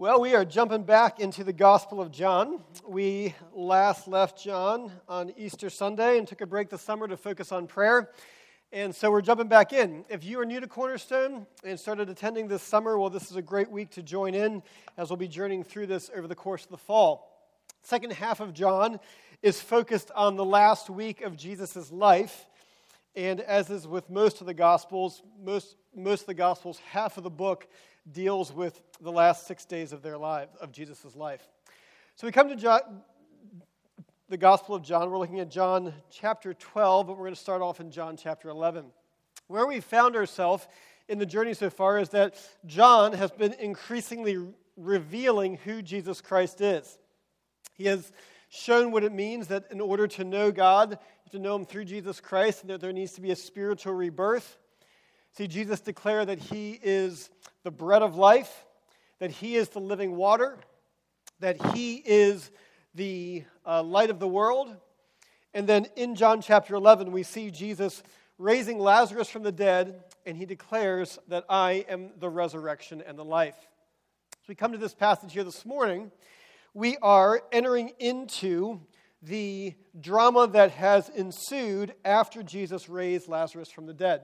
Well, we are jumping back into the Gospel of John. We last left John on Easter Sunday and took a break this summer to focus on prayer. And so we're jumping back in. If you are new to Cornerstone and started attending this summer, well, this is a great week to join in as we'll be journeying through this over the course of the fall. Second half of John is focused on the last week of Jesus' life. And as is with most of the Gospels, most, most of the Gospels, half of the book deals with the last six days of their life, of Jesus' life. So we come to John, the Gospel of John. We're looking at John chapter 12, but we're going to start off in John chapter 11. Where we found ourselves in the journey so far is that John has been increasingly revealing who Jesus Christ is. He has shown what it means that in order to know God, you have to know Him through Jesus Christ, and that there needs to be a spiritual rebirth. See, Jesus declared that He is the bread of life, that He is the living water, that He is the uh, light of the world. And then in John chapter 11, we see Jesus raising Lazarus from the dead, and He declares that I am the resurrection and the life. As we come to this passage here this morning, we are entering into the drama that has ensued after Jesus raised Lazarus from the dead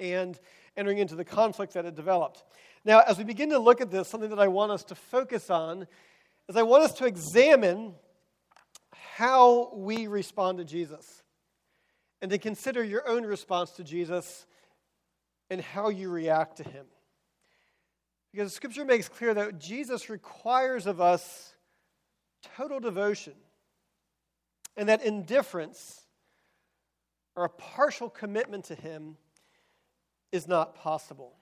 and entering into the conflict that had developed. Now, as we begin to look at this, something that I want us to focus on is I want us to examine how we respond to Jesus and to consider your own response to Jesus and how you react to him. Because Scripture makes clear that Jesus requires of us total devotion and that indifference or a partial commitment to him is not possible.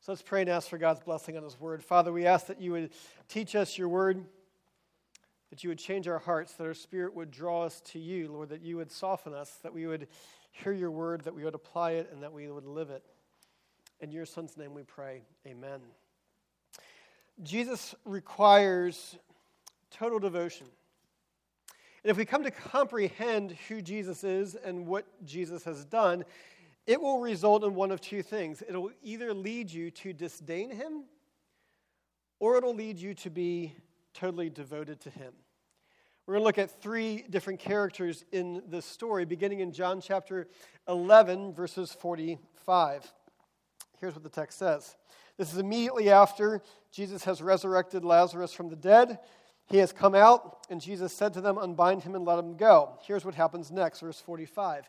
So let's pray and ask for God's blessing on His word. Father, we ask that you would teach us your word, that you would change our hearts, that our spirit would draw us to you, Lord, that you would soften us, that we would hear your word, that we would apply it, and that we would live it. In your Son's name we pray. Amen. Jesus requires total devotion. And if we come to comprehend who Jesus is and what Jesus has done, it will result in one of two things. It'll either lead you to disdain him, or it'll lead you to be totally devoted to him. We're going to look at three different characters in this story, beginning in John chapter 11, verses 45. Here's what the text says This is immediately after Jesus has resurrected Lazarus from the dead. He has come out, and Jesus said to them, Unbind him and let him go. Here's what happens next, verse 45.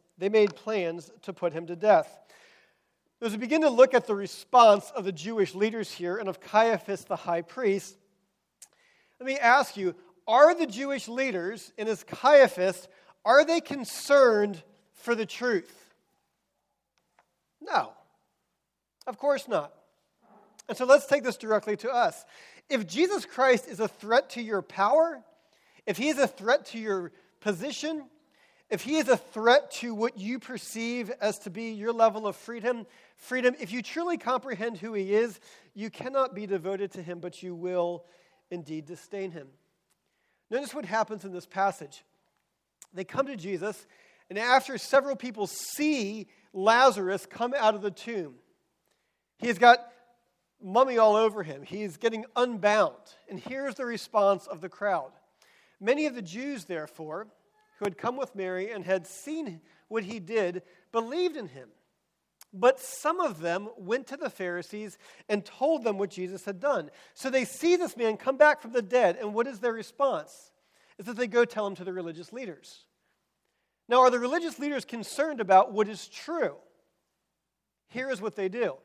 they made plans to put him to death. As we begin to look at the response of the Jewish leaders here and of Caiaphas the high priest, let me ask you, are the Jewish leaders and as Caiaphas, are they concerned for the truth? No. Of course not. And so let's take this directly to us. If Jesus Christ is a threat to your power, if he is a threat to your position, if he is a threat to what you perceive as to be your level of freedom, freedom, if you truly comprehend who he is, you cannot be devoted to him, but you will indeed disdain him. Notice what happens in this passage. They come to Jesus, and after several people see Lazarus come out of the tomb, he has got mummy all over him. He's getting unbound. And here's the response of the crowd. Many of the Jews, therefore, who had come with Mary and had seen what he did, believed in him. But some of them went to the Pharisees and told them what Jesus had done. So they see this man come back from the dead, and what is their response? Is that they go tell him to the religious leaders. Now, are the religious leaders concerned about what is true? Here is what they do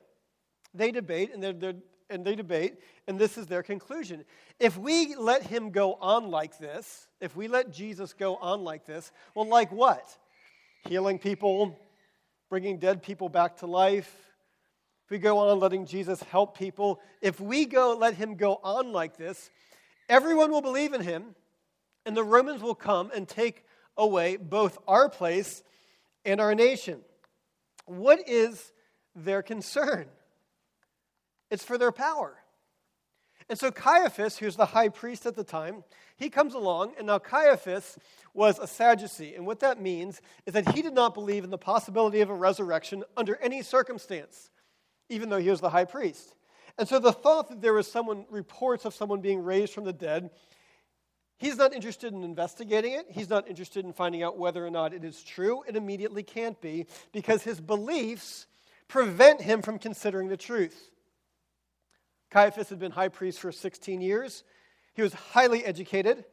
they debate, and, they're, they're, and they debate, and this is their conclusion. If we let him go on like this, if we let Jesus go on like this, well, like what? Healing people, bringing dead people back to life. If we go on letting Jesus help people, if we go let him go on like this, everyone will believe in him, and the Romans will come and take away both our place and our nation. What is their concern? It's for their power. And so Caiaphas, who's the high priest at the time, he comes along, and now Caiaphas was a Sadducee. And what that means is that he did not believe in the possibility of a resurrection under any circumstance, even though he was the high priest. And so the thought that there was someone, reports of someone being raised from the dead, he's not interested in investigating it. He's not interested in finding out whether or not it is true. It immediately can't be because his beliefs prevent him from considering the truth. Caiaphas had been high priest for 16 years. He was highly educated,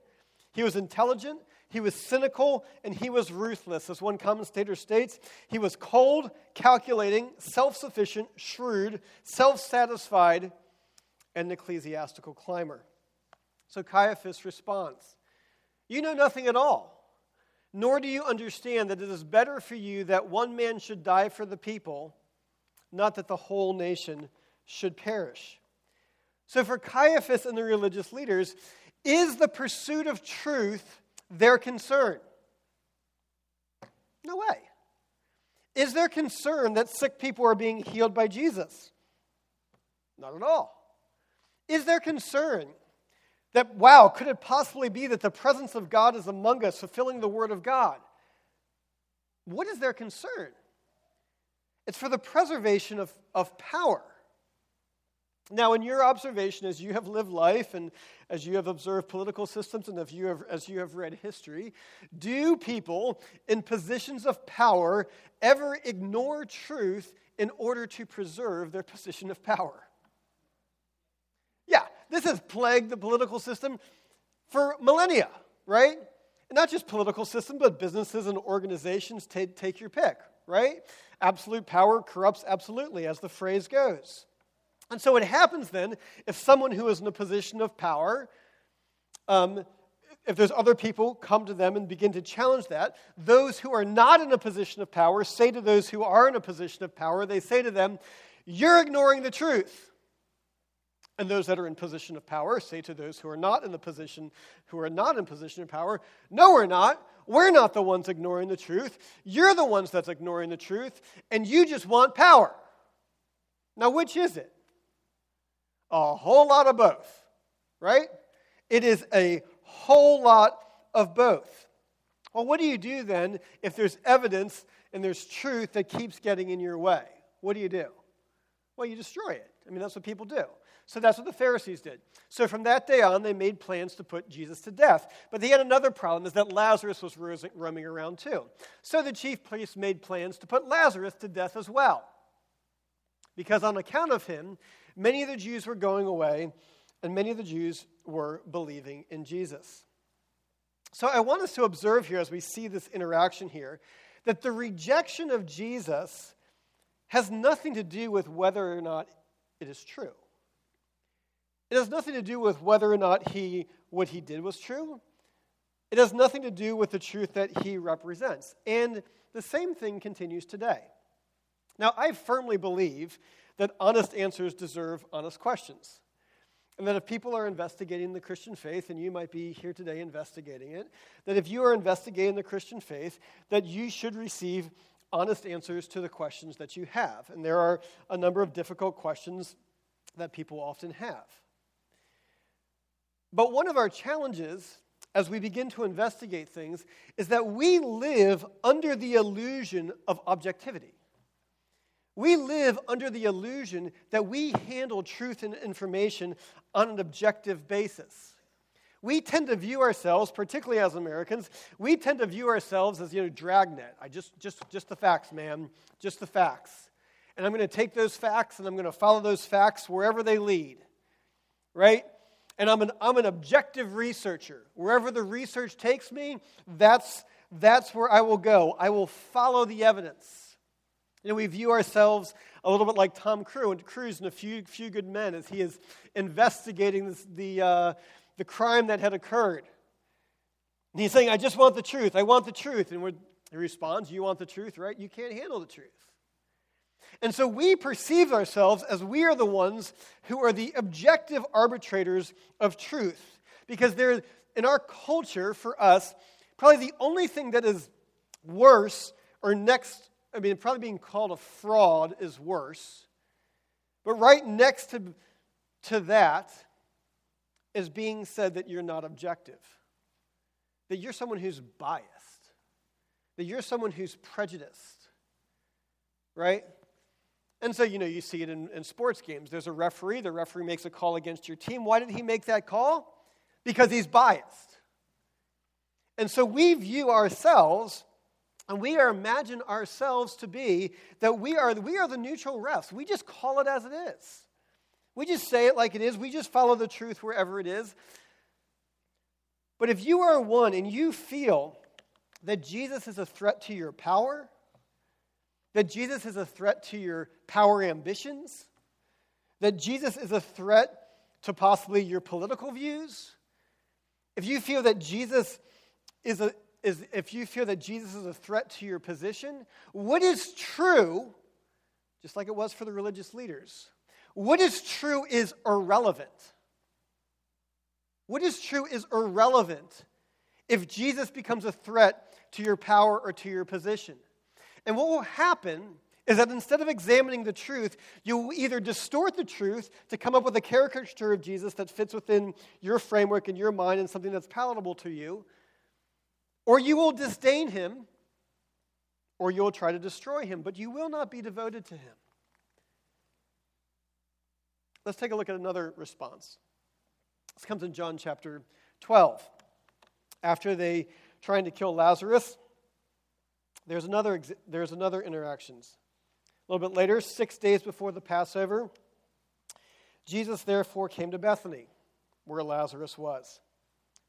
he was intelligent, he was cynical, and he was ruthless. As one commentator states, he was cold, calculating, self sufficient, shrewd, self satisfied, and an ecclesiastical climber. So Caiaphas responds You know nothing at all, nor do you understand that it is better for you that one man should die for the people, not that the whole nation should perish. So, for Caiaphas and the religious leaders, is the pursuit of truth their concern? No way. Is there concern that sick people are being healed by Jesus? Not at all. Is there concern that, wow, could it possibly be that the presence of God is among us, fulfilling the word of God? What is their concern? It's for the preservation of, of power. Now, in your observation, as you have lived life and as you have observed political systems and as you have read history, do people in positions of power ever ignore truth in order to preserve their position of power? Yeah, this has plagued the political system for millennia, right? And not just political system, but businesses and organizations. Take, take your pick, right? Absolute power corrupts absolutely, as the phrase goes. And so what happens then if someone who is in a position of power, um, if there's other people come to them and begin to challenge that, those who are not in a position of power say to those who are in a position of power, they say to them, You're ignoring the truth. And those that are in position of power say to those who are not in the position, who are not in position of power, No, we're not. We're not the ones ignoring the truth. You're the ones that's ignoring the truth, and you just want power. Now, which is it? A whole lot of both, right? It is a whole lot of both. Well, what do you do then if there's evidence and there's truth that keeps getting in your way? What do you do? Well, you destroy it. I mean, that's what people do. So that's what the Pharisees did. So from that day on, they made plans to put Jesus to death. But they had another problem, is that Lazarus was roaming around too. So the chief priests made plans to put Lazarus to death as well. Because on account of him, Many of the Jews were going away, and many of the Jews were believing in Jesus. So I want us to observe here as we see this interaction here that the rejection of Jesus has nothing to do with whether or not it is true. It has nothing to do with whether or not he what he did was true. It has nothing to do with the truth that he represents. And the same thing continues today. Now, I firmly believe that honest answers deserve honest questions. And that if people are investigating the Christian faith, and you might be here today investigating it, that if you are investigating the Christian faith, that you should receive honest answers to the questions that you have. And there are a number of difficult questions that people often have. But one of our challenges as we begin to investigate things is that we live under the illusion of objectivity. We live under the illusion that we handle truth and information on an objective basis. We tend to view ourselves, particularly as Americans, we tend to view ourselves as, you know, dragnet. I just, just, just the facts, man, just the facts. And I'm going to take those facts and I'm going to follow those facts wherever they lead. Right? And I'm an, I'm an objective researcher. Wherever the research takes me, that's, that's where I will go. I will follow the evidence. You know, we view ourselves a little bit like Tom Cruise in A Few, Few Good Men as he is investigating this, the, uh, the crime that had occurred. And he's saying, I just want the truth. I want the truth. And he responds, You want the truth, right? You can't handle the truth. And so we perceive ourselves as we are the ones who are the objective arbitrators of truth. Because there, in our culture, for us, probably the only thing that is worse or next, I mean, probably being called a fraud is worse. But right next to, to that is being said that you're not objective, that you're someone who's biased, that you're someone who's prejudiced, right? And so, you know, you see it in, in, sports games. There's a referee, the referee makes a call against your team. Why did he make that call? Because he's biased. And so we view ourselves and we are imagine ourselves to be that we are, we are the neutral refs. We just call it as it is. We just say it like it is. We just follow the truth wherever it is. But if you are one and you feel that Jesus is a threat to your power, that Jesus is a threat to your power ambitions, that Jesus is a threat to possibly your political views, if you feel that Jesus is a is if you feel that Jesus is a threat to your position, what is true, just like it was for the religious leaders, what is true is irrelevant. What is true is irrelevant if Jesus becomes a threat to your power or to your position. And what will happen is that instead of examining the truth, you will either distort the truth to come up with a caricature of Jesus that fits within your framework and your mind and something that's palatable to you, or you will disdain him, or you will try to destroy him, but you will not be devoted to him. Let's take a look at another response. This comes in John chapter 12. After they trying to kill Lazarus, there's another, there's another interactions. A little bit later, six days before the Passover, Jesus therefore came to Bethany, where Lazarus was,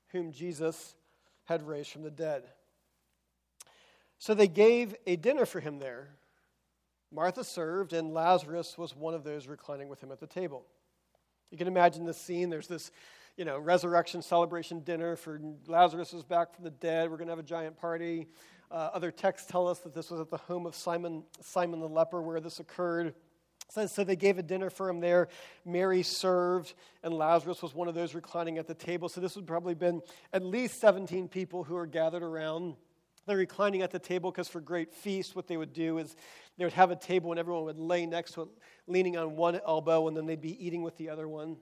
whom Jesus had raised from the dead. So they gave a dinner for him there. Martha served, and Lazarus was one of those reclining with him at the table. You can imagine this scene. There's this, you know, resurrection celebration dinner for Lazarus is back from the dead. We're going to have a giant party. Uh, other texts tell us that this was at the home of Simon, Simon the leper where this occurred. So, they gave a dinner for him there. Mary served, and Lazarus was one of those reclining at the table. So this would probably been at least 17 people who are gathered around. They're reclining at the table because for great feast, what they would do is they would have a table and everyone would lay next to it, leaning on one elbow, and then they'd be eating with the other one.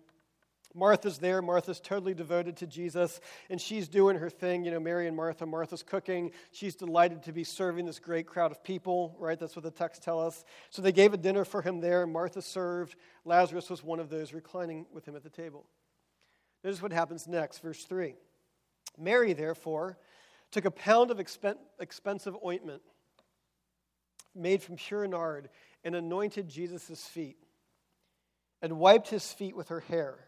Martha's there. Martha's totally devoted to Jesus, and she's doing her thing. You know, Mary and Martha. Martha's cooking. She's delighted to be serving this great crowd of people, right? That's what the text tell us. So they gave a dinner for him there. Martha served. Lazarus was one of those reclining with him at the table. Notice what happens next, verse 3. Mary, therefore, took a pound of expensive ointment made from pure nard and anointed Jesus' feet and wiped his feet with her hair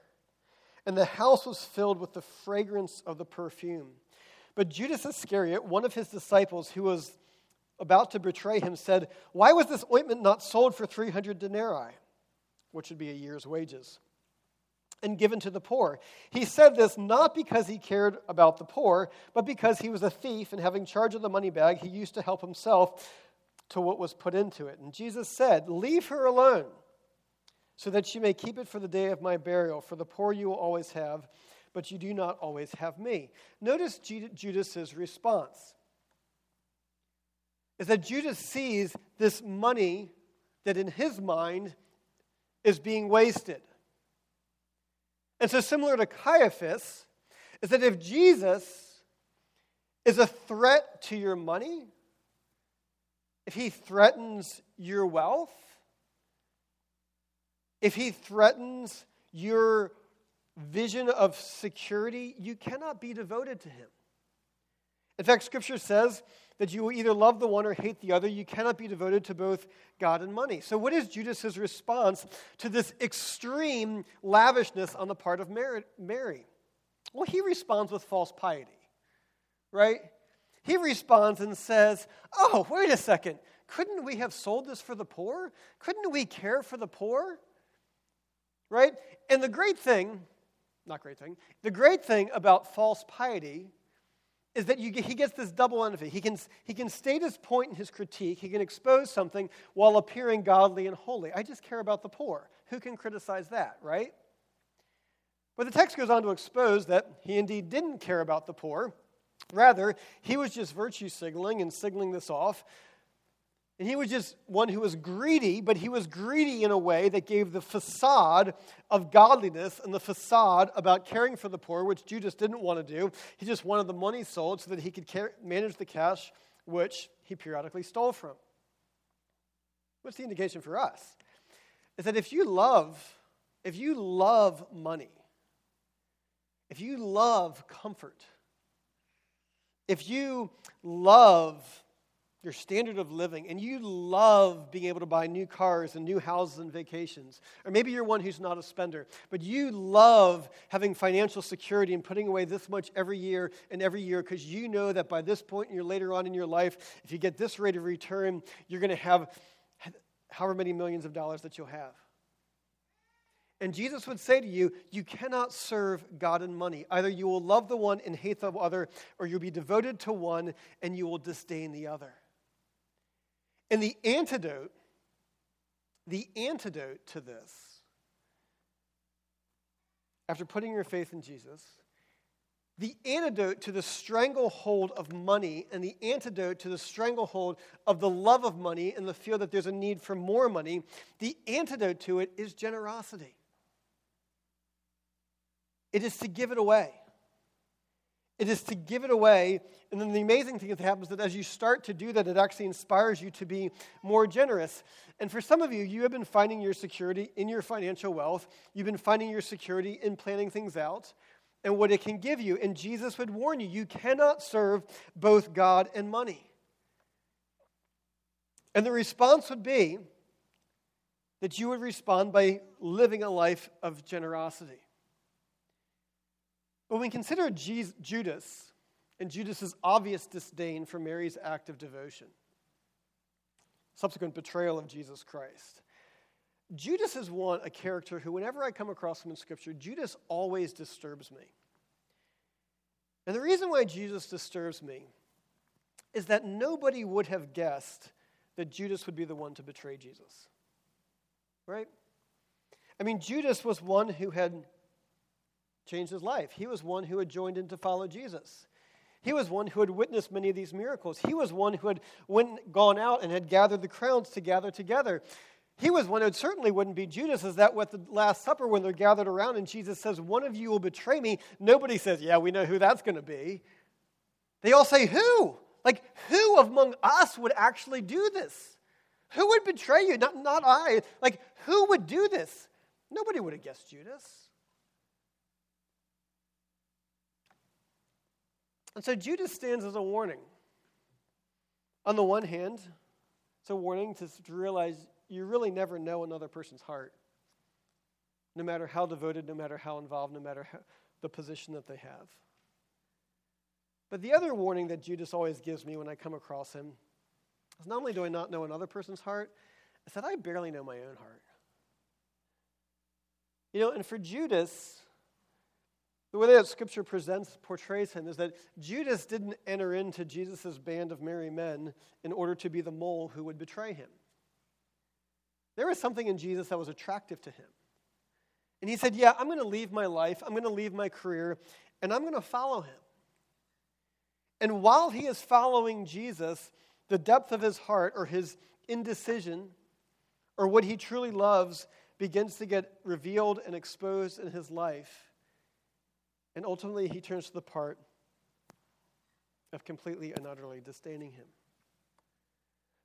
and the house was filled with the fragrance of the perfume. But Judas Iscariot, one of his disciples who was about to betray him, said, Why was this ointment not sold for 300 denarii, which would be a year's wages, and given to the poor? He said this not because he cared about the poor, but because he was a thief, and having charge of the money bag, he used to help himself to what was put into it. And Jesus said, Leave her alone so that you may keep it for the day of my burial. For the poor you will always have, but you do not always have me. Notice Judas's response is that Judas sees this money that in his mind is being wasted. And so, similar to Caiaphas, is that if Jesus is a threat to your money, if he threatens your wealth, if he threatens your vision of security, you cannot be devoted to him. In fact, Scripture says that you will either love the one or hate the other. You cannot be devoted to both God and money. So, what is Judas's response to this extreme lavishness on the part of Mary? Well, he responds with false piety, right? He responds and says, Oh, wait a second. Couldn't we have sold this for the poor? Couldn't we care for the poor? Right? And the great thing, not great thing, the great thing about false piety is that you, he gets this double benefit. He can, he can state his point in his critique, he can expose something while appearing godly and holy. I just care about the poor. Who can criticize that, right? But the text goes on to expose that he indeed didn't care about the poor. Rather, he was just virtue signaling and signaling this off and he was just one who was greedy, but he was greedy in a way that gave the facade of godliness and the facade about caring for the poor, which Judas didn't want to do. He just wanted the money sold so that he could manage the cash, which he periodically stole from. What's the indication for us? Is that if you love, if you love money, if you love comfort, if you love your standard of living, and you love being able to buy new cars and new houses and vacations, or maybe you're one who's not a spender, but you love having financial security and putting away this much every year and every year because you know that by this point and later on in your life, if you get this rate of return, you're going to have however many millions of dollars that you'll have. And Jesus would say to you, You cannot serve God and money. Either you will love the one and hate the other, or you'll be devoted to one and you will disdain the other. And the antidote, the antidote to this, after putting your faith in Jesus, the antidote to the stranglehold of money and the antidote to the stranglehold of the love of money and the fear that there's a need for more money, the antidote to it is generosity. It is to give it away. It is to give it away. And then the amazing thing that happens is that as you start to do that, it actually inspires you to be more generous. And for some of you, you have been finding your security in your financial wealth. You've been finding your security in planning things out and what it can give you. And Jesus would warn you you cannot serve both God and money. And the response would be that you would respond by living a life of generosity. When we consider Judas and Judas's obvious disdain for Mary's act of devotion, subsequent betrayal of Jesus Christ, Judas is one, a character who, whenever I come across him in Scripture, Judas always disturbs me. And the reason why Jesus disturbs me is that nobody would have guessed that Judas would be the one to betray Jesus. Right? I mean, Judas was one who had changed his life. He was one who had joined in to follow Jesus. He was one who had witnessed many of these miracles. He was one who had went, gone out and had gathered the crowds to gather together. He was one who certainly wouldn't be Judas, is that with the Last Supper when they're gathered around and Jesus says, One of you will betray me. Nobody says, Yeah, we know who that's going to be. They all say, Who? Like, who among us would actually do this? Who would betray you? Not, not I. Like, who would do this? Nobody would have guessed Judas. And so Judas stands as a warning. On the one hand, it's a warning to, to realize you really never know another person's heart, no matter how devoted, no matter how involved, no matter how, the position that they have. But the other warning that Judas always gives me when I come across him is not only do I not know another person's heart, it's that I barely know my own heart. You know, and for Judas, the way that Scripture presents, portrays him is that Judas didn't enter into Jesus' band of merry men in order to be the mole who would betray him. There was something in Jesus that was attractive to him. And he said, Yeah, I'm going to leave my life, I'm going to leave my career, and I'm going to follow him. And while he is following Jesus, the depth of his heart or his indecision or what he truly loves begins to get revealed and exposed in his life. And ultimately, he turns to the part of completely and utterly disdaining him.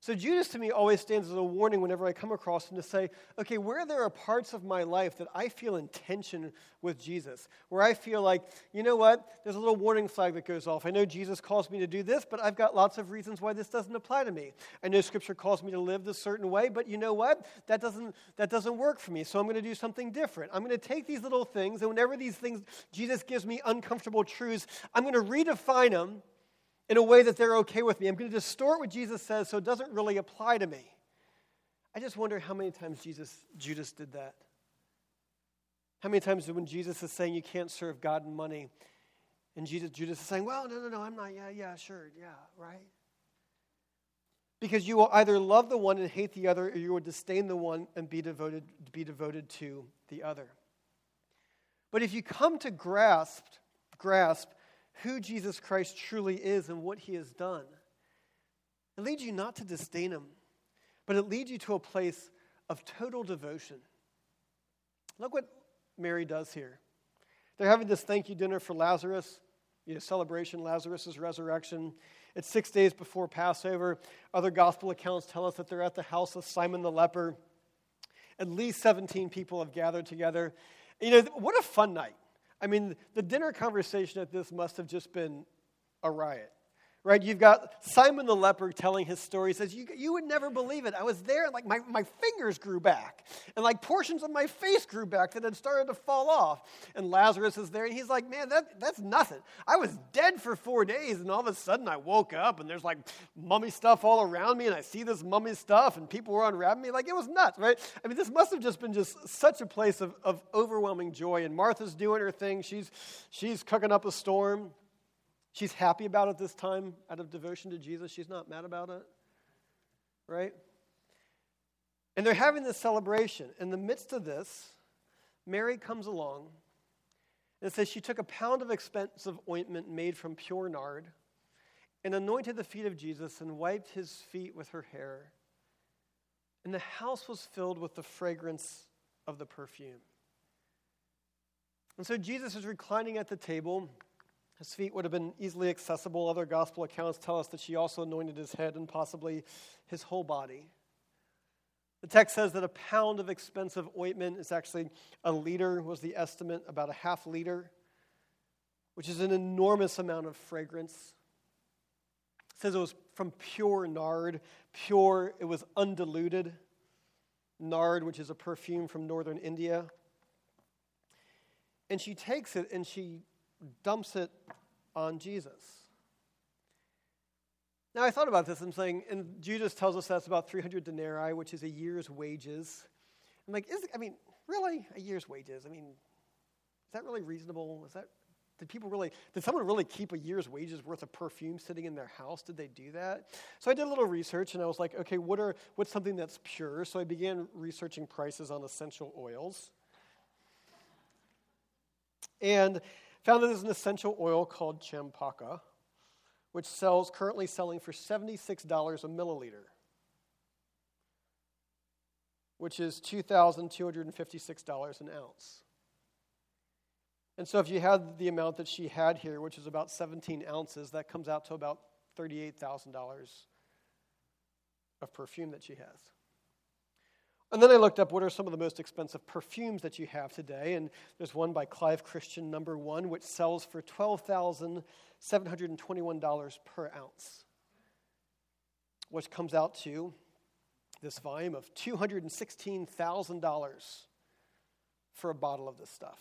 So Judas to me always stands as a warning whenever I come across him to say, okay, where there are parts of my life that I feel in tension with Jesus, where I feel like, you know what, there's a little warning flag that goes off. I know Jesus calls me to do this, but I've got lots of reasons why this doesn't apply to me. I know Scripture calls me to live this certain way, but you know what, that doesn't that doesn't work for me. So I'm going to do something different. I'm going to take these little things, and whenever these things Jesus gives me uncomfortable truths, I'm going to redefine them in a way that they're okay with me. I'm going to distort what Jesus says so it doesn't really apply to me. I just wonder how many times Jesus, Judas did that. How many times when Jesus is saying you can't serve God and money, and Jesus, Judas is saying, well, no, no, no, I'm not, yeah, yeah, sure, yeah, right? Because you will either love the one and hate the other, or you will disdain the one and be devoted, be devoted to the other. But if you come to grasp, grasp who Jesus Christ truly is and what he has done. It leads you not to disdain him, but it leads you to a place of total devotion. Look what Mary does here. They're having this thank you dinner for Lazarus, you know, celebration, Lazarus' resurrection. It's six days before Passover. Other gospel accounts tell us that they're at the house of Simon the leper. At least 17 people have gathered together. You know, what a fun night. I mean, the dinner conversation at this must have just been a riot right? You've got Simon the leper telling his story. He says, you, you would never believe it. I was there, and like my, my fingers grew back, and like portions of my face grew back that had started to fall off. And Lazarus is there, and he's like, man, that, that's nothing. I was dead for four days, and all of a sudden I woke up, and there's like mummy stuff all around me, and I see this mummy stuff, and people were unwrapping me. Like, it was nuts, right? I mean, this must have just been just such a place of, of overwhelming joy. And Martha's doing her thing. She's, she's cooking up a storm. She's happy about it this time out of devotion to Jesus. She's not mad about it. Right? And they're having this celebration. In the midst of this, Mary comes along and says she took a pound of expensive ointment made from pure nard and anointed the feet of Jesus and wiped his feet with her hair. And the house was filled with the fragrance of the perfume. And so Jesus is reclining at the table. His feet would have been easily accessible. Other gospel accounts tell us that she also anointed his head and possibly his whole body. The text says that a pound of expensive ointment is actually a liter, was the estimate, about a half liter, which is an enormous amount of fragrance. It says it was from pure nard. Pure, it was undiluted. Nard, which is a perfume from northern India. And she takes it and she dumps it on Jesus. Now, I thought about this. I'm saying, and Judas tells us that's about 300 denarii, which is a year's wages. I'm like, is, I mean, really? A year's wages? I mean, is that really reasonable? Is that, did people really, did someone really keep a year's wages worth of perfume sitting in their house? Did they do that? So I did a little research and I was like, okay, what are, what's something that's pure? So I began researching prices on essential oils. And found that there's an essential oil called champaka, which sells currently selling for $76 a milliliter, which is $2,256 an ounce. And so if you had the amount that she had here, which is about 17 ounces, that comes out to about $38,000 of perfume that she has. And then I looked up what are some of the most expensive perfumes that you have today. And there's one by Clive Christian, number one, which sells for $12,721 per ounce, which comes out to this volume of $216,000 for a bottle of this stuff.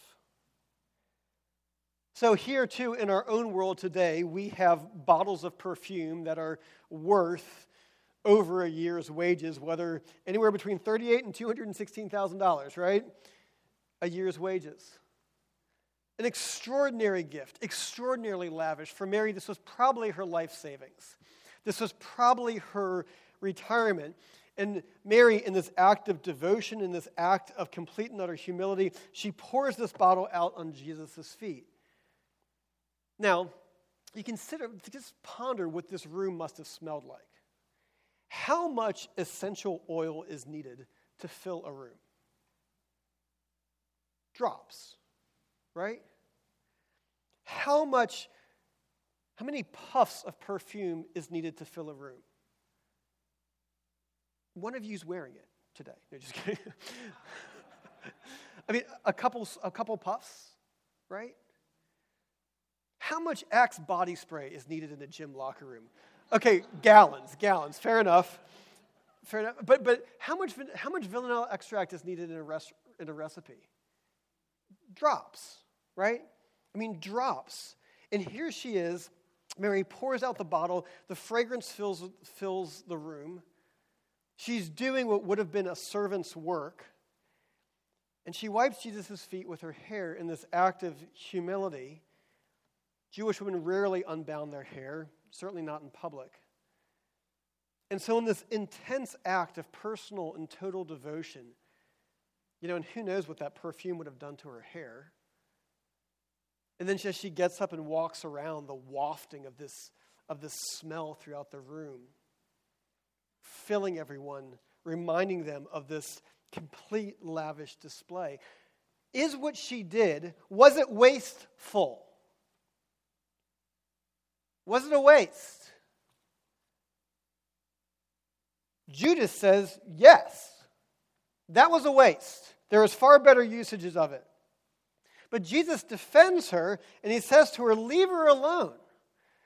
So, here too, in our own world today, we have bottles of perfume that are worth over a year's wages, whether anywhere between 38 and $216,000, right? A year's wages. An extraordinary gift, extraordinarily lavish. For Mary, this was probably her life savings. This was probably her retirement. And Mary, in this act of devotion, in this act of complete and utter humility, she pours this bottle out on Jesus' feet. Now, you consider, just ponder what this room must have smelled like. How much essential oil is needed to fill a room? Drops, right? How much, how many puffs of perfume is needed to fill a room? one of you's wearing it today. No, just kidding. I mean, a couple, a couple puffs, right? How much Axe body spray is needed in a gym locker room? Okay, gallons, gallons. Fair enough. Fair enough. But, but how, much, how much vanilla extract is needed in a, res, in a recipe? Drops, right? I mean, drops. And here she is. Mary pours out the bottle. The fragrance fills, fills the room. She's doing what would have been a servant's work. And she wipes Jesus' feet with her hair in this act of humility. Jewish women rarely unbound their hair, certainly not in public. And so, in this intense act of personal and total devotion, you know, and who knows what that perfume would have done to her hair. And then as she gets up and walks around, the wafting of this, of this smell throughout the room, filling everyone, reminding them of this complete lavish display. Is what she did, was it wasteful? Was it a waste? Judas says, yes. That was a waste. There is far better usages of it. But Jesus defends her and he says to her, Leave her alone.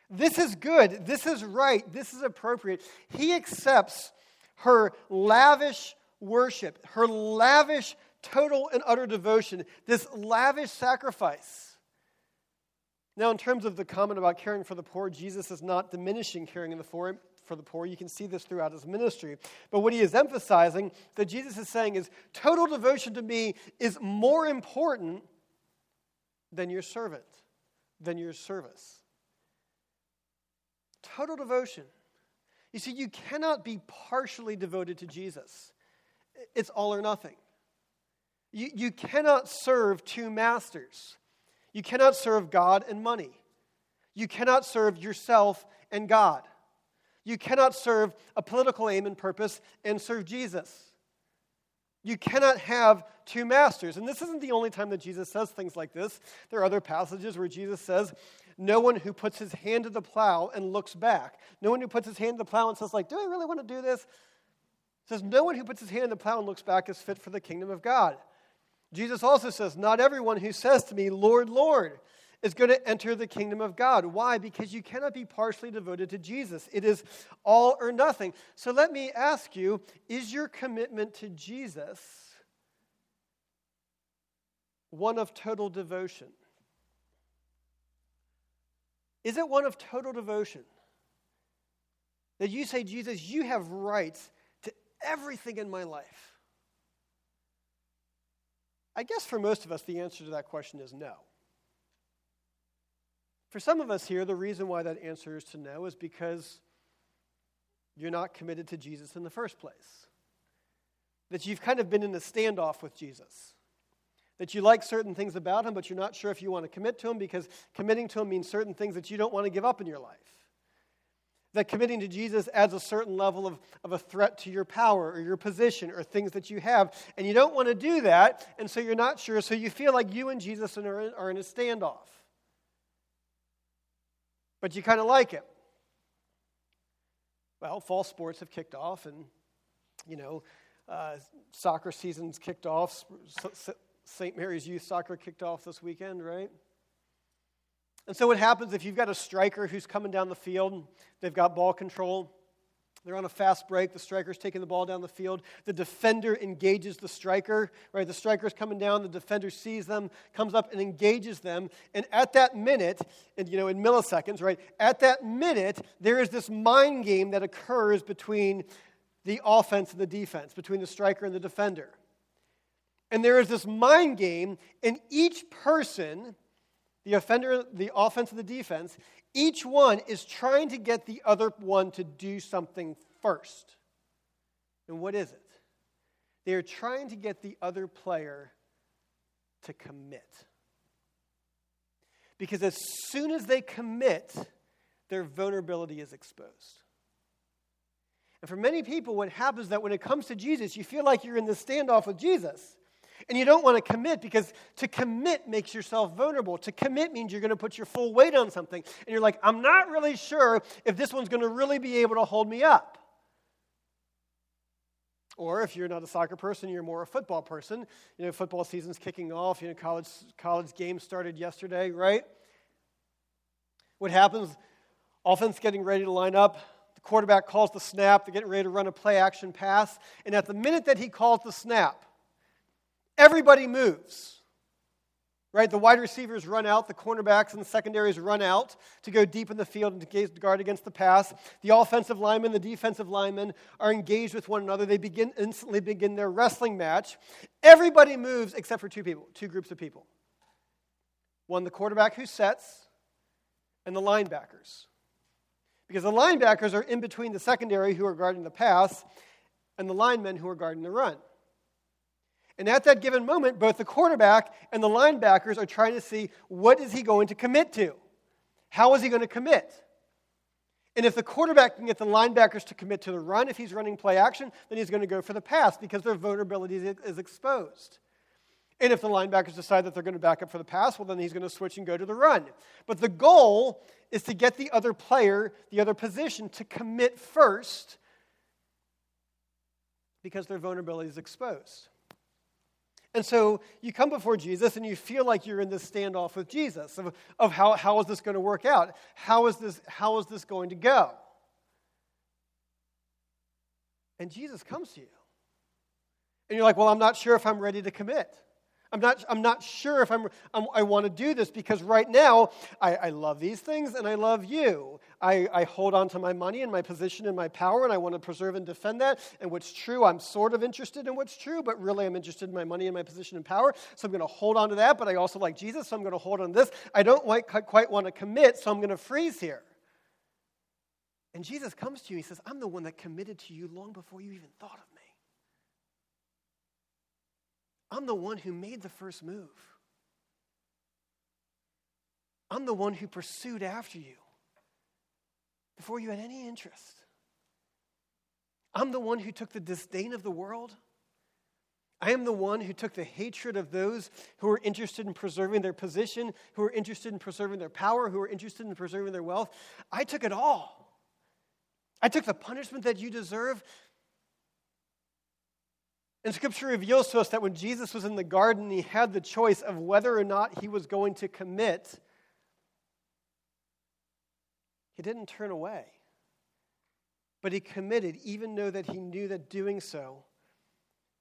This is good. This is right. This is appropriate. He accepts her lavish worship, her lavish, total, and utter devotion, this lavish sacrifice. Now, in terms of the comment about caring for the poor, Jesus is not diminishing caring for the poor. You can see this throughout his ministry. But what he is emphasizing that Jesus is saying is total devotion to me is more important than your servant, than your service. Total devotion. You see, you cannot be partially devoted to Jesus, it's all or nothing. You, you cannot serve two masters. You cannot serve God and money. You cannot serve yourself and God. You cannot serve a political aim and purpose and serve Jesus. You cannot have two masters. And this isn't the only time that Jesus says things like this. There are other passages where Jesus says, No one who puts his hand to the plow and looks back. No one who puts his hand to the plow and says, like, Do I really want to do this? says, No one who puts his hand to the plow and looks back is fit for the kingdom of God. Jesus also says, Not everyone who says to me, Lord, Lord, is going to enter the kingdom of God. Why? Because you cannot be partially devoted to Jesus. It is all or nothing. So let me ask you is your commitment to Jesus one of total devotion? Is it one of total devotion? That you say, Jesus, you have rights to everything in my life. I guess for most of us, the answer to that question is no. For some of us here, the reason why that answer is to no is because you're not committed to Jesus in the first place. That you've kind of been in a standoff with Jesus. That you like certain things about him, but you're not sure if you want to commit to him because committing to him means certain things that you don't want to give up in your life that committing to Jesus adds a certain level of, of a threat to your power or your position or things that you have. And you don't want to do that, and so you're not sure, so you feel like you and Jesus are in, are in a standoff. But you kind of like it. Well, fall sports have kicked off, and, you know, uh, soccer season's kicked off. St. Mary's Youth Soccer kicked off this weekend, right? And so, what happens if you've got a striker who's coming down the field, they've got ball control, they're on a fast break, the striker's taking the ball down the field, the defender engages the striker, right? The striker's coming down, the defender sees them, comes up and engages them, and at that minute, and you know, in milliseconds, right? At that minute, there is this mind game that occurs between the offense and the defense, between the striker and the defender. And there is this mind game, and each person the offender, the offense, and the defense, each one is trying to get the other one to do something first. And what is it? They are trying to get the other player to commit. Because as soon as they commit, their vulnerability is exposed. And for many people, what happens is that when it comes to Jesus, you feel like you're in the standoff with Jesus. And you don't want to commit because to commit makes yourself vulnerable. To commit means you're going to put your full weight on something. And you're like, I'm not really sure if this one's going to really be able to hold me up. Or if you're not a soccer person, you're more a football person. You know, football season's kicking off. You know, college, college games started yesterday, right? What happens? Offense getting ready to line up. The quarterback calls the snap. They're getting ready to run a play action pass. And at the minute that he calls the snap, everybody moves right? The wide receivers run out, the cornerbacks and the secondaries run out to go deep in the field and to guard against the pass. The offensive linemen, the defensive linemen are engaged with one another. They begin instantly begin their wrestling match. Everybody moves except for two people, two groups of people. One, the quarterback who sets, and the linebackers. Because the linebackers are in between the secondary who are guarding the pass and the linemen who are guarding the run. And at that given moment, both the quarterback and the linebackers are trying to see what is he going to commit to? How is he going to commit? And if the quarterback can get the linebackers to commit to the run, if he's running play action, then he's going to go for the pass because their vulnerability is exposed. And if the linebackers decide that they're going to back up for the pass, well, then he's going to switch and go to the run. But the goal is to get the other player, the other position, to commit first because their vulnerability is exposed. And so you come before Jesus and you feel like you're in this standoff with Jesus of, of how, how is this going to work out? How is, this, how is this going to go? And Jesus comes to you. And you're like, well, I'm not sure if I'm ready to commit. I'm not, I'm not sure if I'm, I'm i want to do this because right now I, I love these things and I love you. I, I hold on to my money and my position and my power and I want to preserve and defend that. And what's true, I'm sort of interested in what's true, but really I'm interested in my money and my position and power. So I'm going to hold on to that, but I also like Jesus, so I'm going to hold on to this. I don't quite, quite want to commit, so I'm going to freeze here. And Jesus comes to you, he says, I'm the one that committed to you long before you even thought of me. I'm the one who made the first move. I'm the one who pursued after you before you had any interest. I'm the one who took the disdain of the world. I am the one who took the hatred of those who are interested in preserving their position, who are interested in preserving their power, who are interested in preserving their wealth. I took it all. I took the punishment that you deserve and Scripture reveals to us that when Jesus was in the garden, he had the choice of whether or not he was going to commit. He didn't turn away, but he committed, even though that he knew that doing so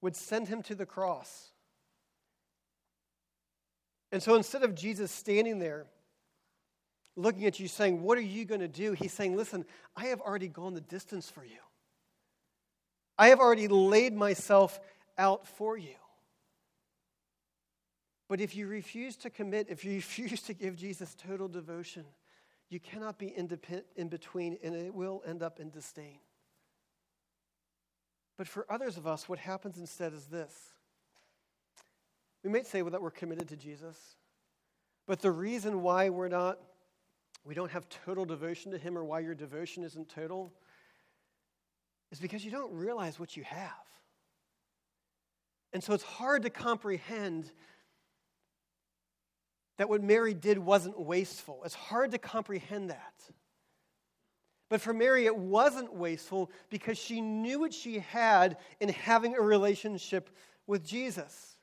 would send him to the cross. And so instead of Jesus standing there looking at you saying, What are you going to do? He's saying, Listen, I have already gone the distance for you. I have already laid myself out for you. But if you refuse to commit, if you refuse to give Jesus total devotion, you cannot be in between, and it will end up in disdain. But for others of us, what happens instead is this. We might say that we're committed to Jesus, but the reason why we're not, we don't have total devotion to Him, or why your devotion isn't total, is because you don't realize what you have. And so it's hard to comprehend that what Mary did wasn't wasteful. It's hard to comprehend that. But for Mary, it wasn't wasteful because she knew what she had in having a relationship with Jesus.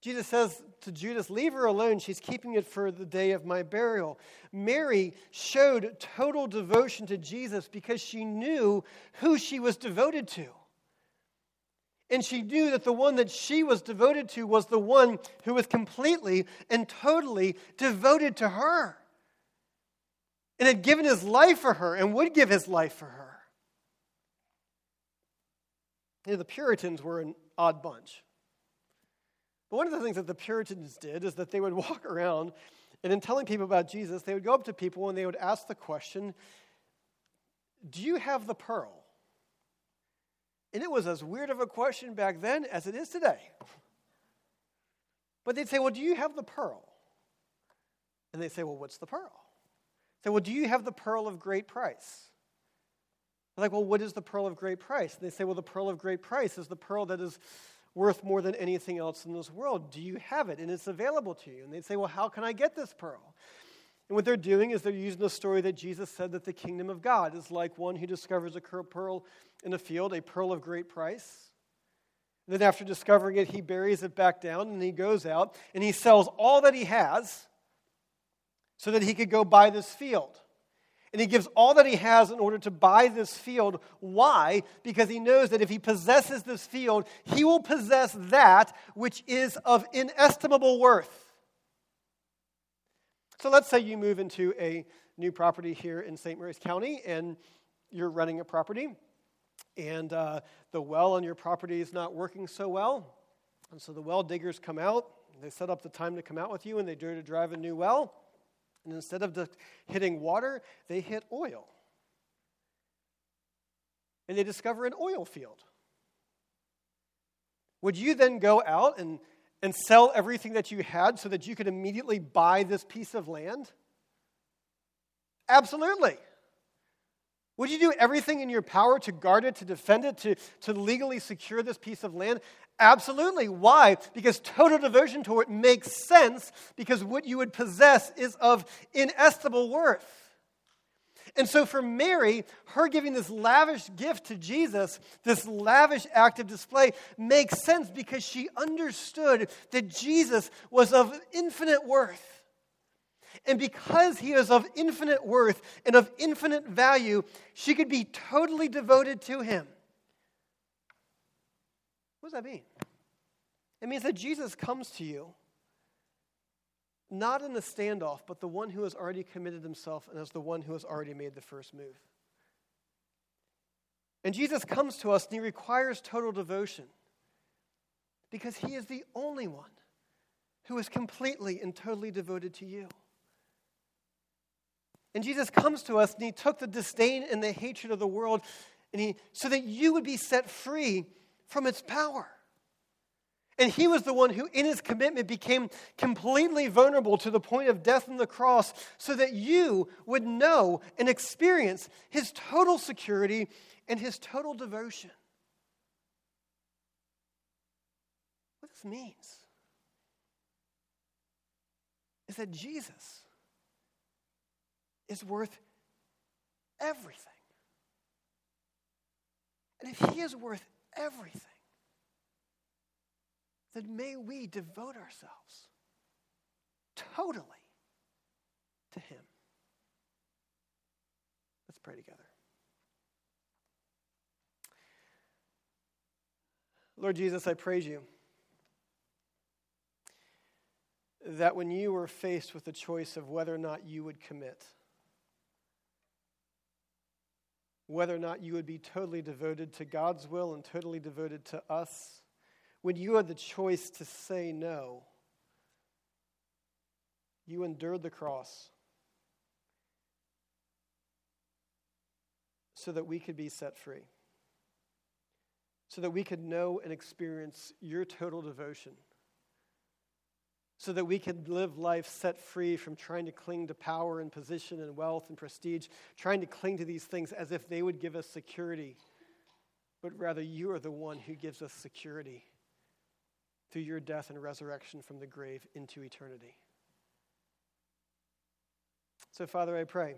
Jesus says to Judas, Leave her alone. She's keeping it for the day of my burial. Mary showed total devotion to Jesus because she knew who she was devoted to. And she knew that the one that she was devoted to was the one who was completely and totally devoted to her and had given his life for her and would give his life for her. You know, the Puritans were an odd bunch. But one of the things that the Puritans did is that they would walk around and in telling people about Jesus, they would go up to people and they would ask the question Do you have the pearl? And it was as weird of a question back then as it is today. But they'd say, Well, do you have the pearl? And they'd say, Well, what's the pearl? They'd say, Well, do you have the pearl of great price? They're like, Well, what is the pearl of great price? And they say, Well, the pearl of great price is the pearl that is worth more than anything else in this world. Do you have it? And it's available to you. And they'd say, Well, how can I get this pearl? And what they're doing is they're using the story that Jesus said that the kingdom of God is like one who discovers a pearl in a field, a pearl of great price. And then, after discovering it, he buries it back down and he goes out and he sells all that he has so that he could go buy this field. And he gives all that he has in order to buy this field. Why? Because he knows that if he possesses this field, he will possess that which is of inestimable worth. So let's say you move into a new property here in St. Mary's County and you're running a property and uh, the well on your property is not working so well. And so the well diggers come out, they set up the time to come out with you and they do to drive a new well. And instead of hitting water, they hit oil. And they discover an oil field. Would you then go out and and sell everything that you had so that you could immediately buy this piece of land? Absolutely. Would you do everything in your power to guard it, to defend it, to, to legally secure this piece of land? Absolutely. Why? Because total devotion to it makes sense because what you would possess is of inestimable worth. And so for Mary, her giving this lavish gift to Jesus, this lavish act of display, makes sense because she understood that Jesus was of infinite worth. And because he is of infinite worth and of infinite value, she could be totally devoted to him. What does that mean? It means that Jesus comes to you not in the standoff, but the one who has already committed himself and as the one who has already made the first move. And Jesus comes to us and he requires total devotion because he is the only one who is completely and totally devoted to you. And Jesus comes to us and he took the disdain and the hatred of the world and he so that you would be set free from its power. And he was the one who, in his commitment, became completely vulnerable to the point of death on the cross so that you would know and experience his total security and his total devotion. What this means is that Jesus is worth everything. And if he is worth everything, then may we devote ourselves totally to Him. Let's pray together. Lord Jesus, I praise you that when you were faced with the choice of whether or not you would commit, whether or not you would be totally devoted to God's will and totally devoted to us when you had the choice to say no, you endured the cross so that we could be set free, so that we could know and experience your total devotion, so that we could live life set free from trying to cling to power and position and wealth and prestige, trying to cling to these things as if they would give us security. But rather, you are the one who gives us security through your death and resurrection from the grave into eternity. So, Father, I pray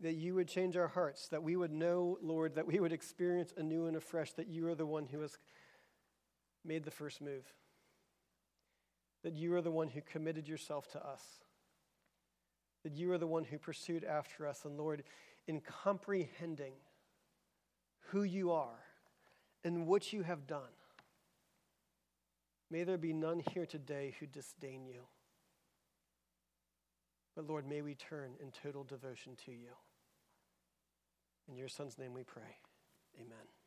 that you would change our hearts, that we would know, Lord, that we would experience anew and afresh that you are the one who has made the first move, that you are the one who committed yourself to us, that you are the one who pursued after us. And, Lord, in comprehending who you are and what you have done, May there be none here today who disdain you. But Lord, may we turn in total devotion to you. In your Son's name we pray. Amen.